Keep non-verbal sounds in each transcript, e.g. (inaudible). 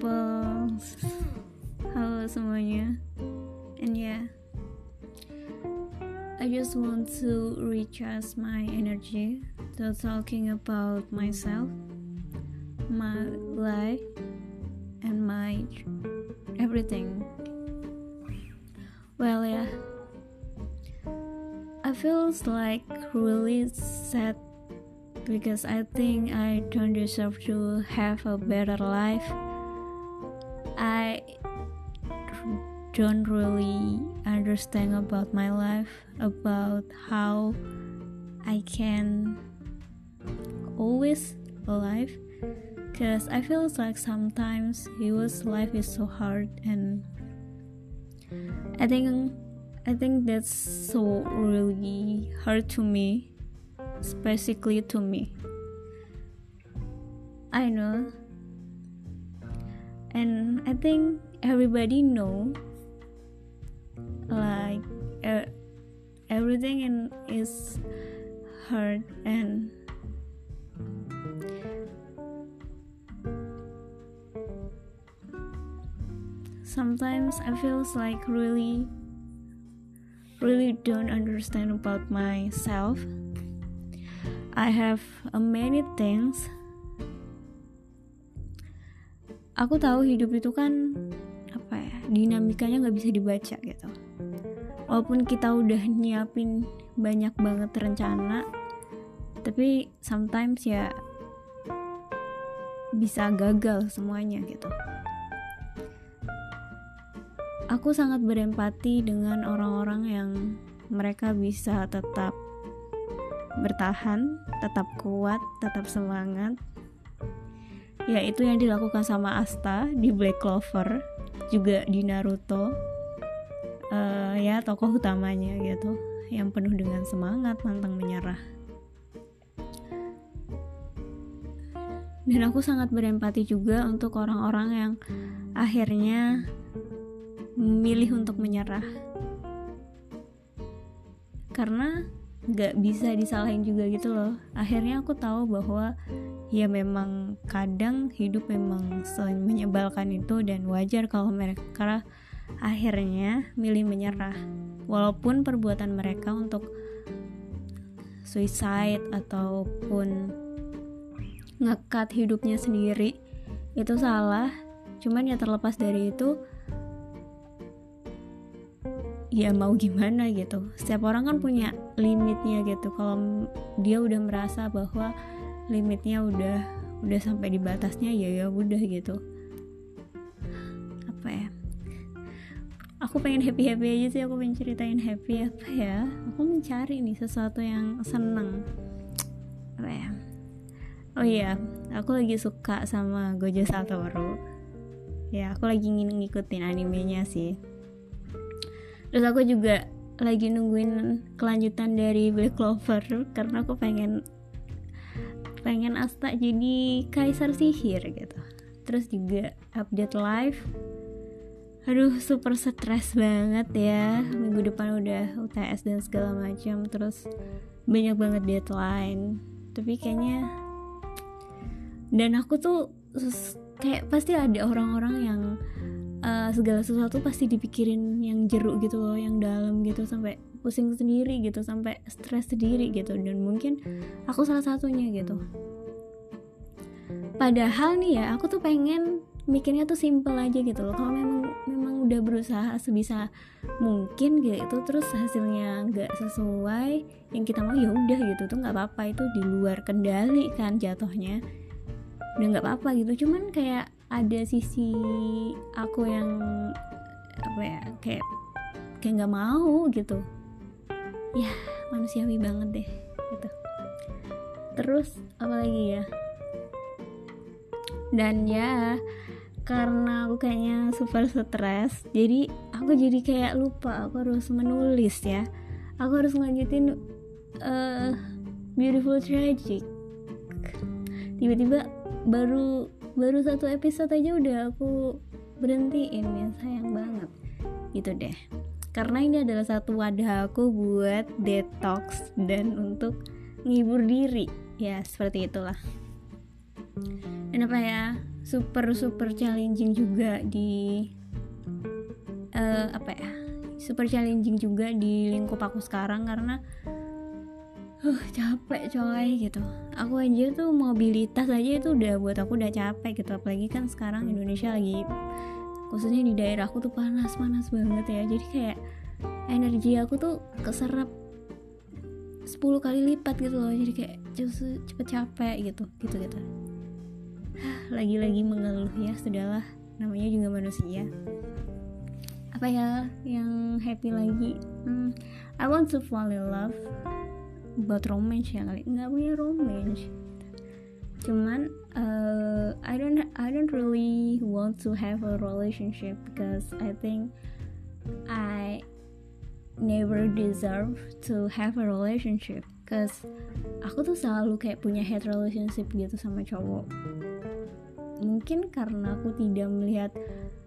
people halo semuanya. And yeah. I just want to recharge my energy. To talking about myself my life and my everything. Well yeah. I feels like really sad because I think I don't deserve to have a better life. Don't really understand about my life, about how I can always alive because I feel like sometimes it was life is so hard and I think I think that's so really hard to me specifically to me. I know, and I think everybody know, everything in is hard and sometimes I feels like really really don't understand about myself I have a many things. Aku tahu hidup itu kan apa ya dinamikanya nggak bisa dibaca gitu. Walaupun kita udah nyiapin banyak banget rencana, tapi sometimes ya bisa gagal semuanya gitu. Aku sangat berempati dengan orang-orang yang mereka bisa tetap bertahan, tetap kuat, tetap semangat. Ya itu yang dilakukan sama Asta di Black Clover, juga di Naruto. Uh, ya tokoh utamanya gitu, yang penuh dengan semangat, pantang menyerah. Dan aku sangat berempati juga untuk orang-orang yang akhirnya memilih untuk menyerah. Karena nggak bisa disalahin juga gitu loh akhirnya aku tahu bahwa ya memang kadang hidup memang menyebalkan itu dan wajar kalau mereka akhirnya milih menyerah. Walaupun perbuatan mereka untuk suicide ataupun ngekat hidupnya sendiri itu salah. Cuman ya terlepas dari itu ya mau gimana gitu. Setiap orang kan punya limitnya gitu. Kalau dia udah merasa bahwa limitnya udah udah sampai di batasnya ya ya udah gitu. Apa ya aku pengen happy happy aja sih aku pengen ceritain happy apa ya? Aku mencari nih sesuatu yang seneng. Apa ya? Oh iya aku lagi suka sama Gojo Satoru. Ya aku lagi ngikutin animenya sih. Terus aku juga lagi nungguin kelanjutan dari Black Clover karena aku pengen pengen Asta jadi kaisar sihir gitu. Terus juga update live aduh super stres banget ya. Minggu depan udah UTS dan segala macam terus banyak banget deadline. Tapi kayaknya dan aku tuh kayak pasti ada orang-orang yang uh, segala sesuatu pasti dipikirin yang jeruk gitu loh yang dalam gitu sampai pusing sendiri gitu sampai stres sendiri gitu. Dan mungkin aku salah satunya gitu. Padahal nih ya aku tuh pengen mikirnya tuh simple aja gitu loh. Kalau memang memang udah berusaha sebisa mungkin gitu terus hasilnya nggak sesuai yang kita mau ya udah gitu tuh nggak apa-apa itu di luar kendali kan jatuhnya. Udah nggak apa-apa gitu cuman kayak ada sisi aku yang apa ya kayak kayak nggak mau gitu. Ya manusiawi banget deh gitu. Terus apa lagi ya? Dan ya karena aku kayaknya super stres. Jadi aku jadi kayak lupa aku harus menulis ya. Aku harus ngelanjutin uh, beautiful tragic. Tiba-tiba baru baru satu episode aja udah aku berhentiin ya sayang banget. Gitu deh. Karena ini adalah satu wadah aku buat detox dan untuk ngibur diri. Ya seperti itulah. Dan ya super super challenging juga di uh, apa ya? Super challenging juga di lingkup aku sekarang karena uh capek coy gitu. Aku aja tuh mobilitas aja itu udah buat aku udah capek gitu. Apalagi kan sekarang Indonesia lagi khususnya di daerahku tuh panas panas banget ya. Jadi kayak energi aku tuh keserap 10 kali lipat gitu loh. Jadi kayak justru cepet capek gitu gitu gitu lagi-lagi mengeluh ya sudahlah. Namanya juga manusia. Apa ya yang happy lagi? Hmm, I want to fall in love buat romance ya kali nggak punya romance. Cuman uh, I don't I don't really want to have a relationship because I think I never deserve to have a relationship. Cause aku tuh selalu kayak punya head relationship gitu sama cowok mungkin karena aku tidak melihat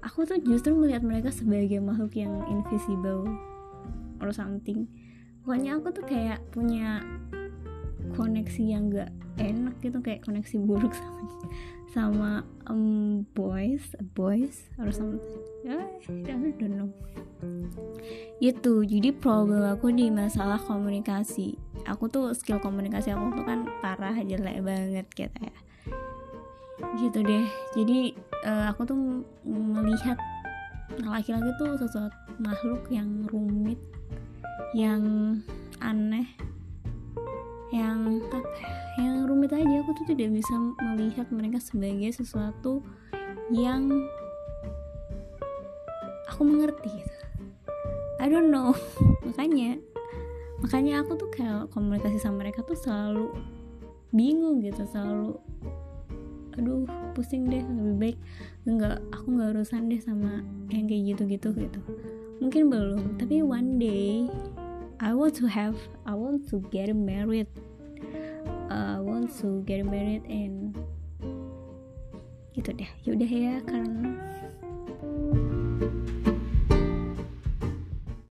aku tuh justru melihat mereka sebagai makhluk yang invisible or something. Pokoknya aku tuh kayak punya koneksi yang gak enak gitu kayak koneksi buruk (laughs) sama sama um, boys boys or something. I don't, don't know. Itu jadi problem aku di masalah komunikasi. Aku tuh skill komunikasi aku tuh kan parah jelek banget gitu ya gitu deh. Jadi uh, aku tuh melihat laki-laki tuh sesuatu makhluk yang rumit yang aneh yang ya, yang rumit aja. Aku tuh tidak bisa melihat mereka sebagai sesuatu yang aku mengerti gitu. I don't know. (laughs) Makanya makanya aku tuh kayak komunikasi sama mereka tuh selalu bingung gitu selalu aduh pusing deh lebih baik nggak aku nggak urusan deh sama yang kayak gitu-gitu gitu. Mungkin belum tapi one day I want to have I want to get married. Uh, I want to get married and gitu deh. Yaudah ya karena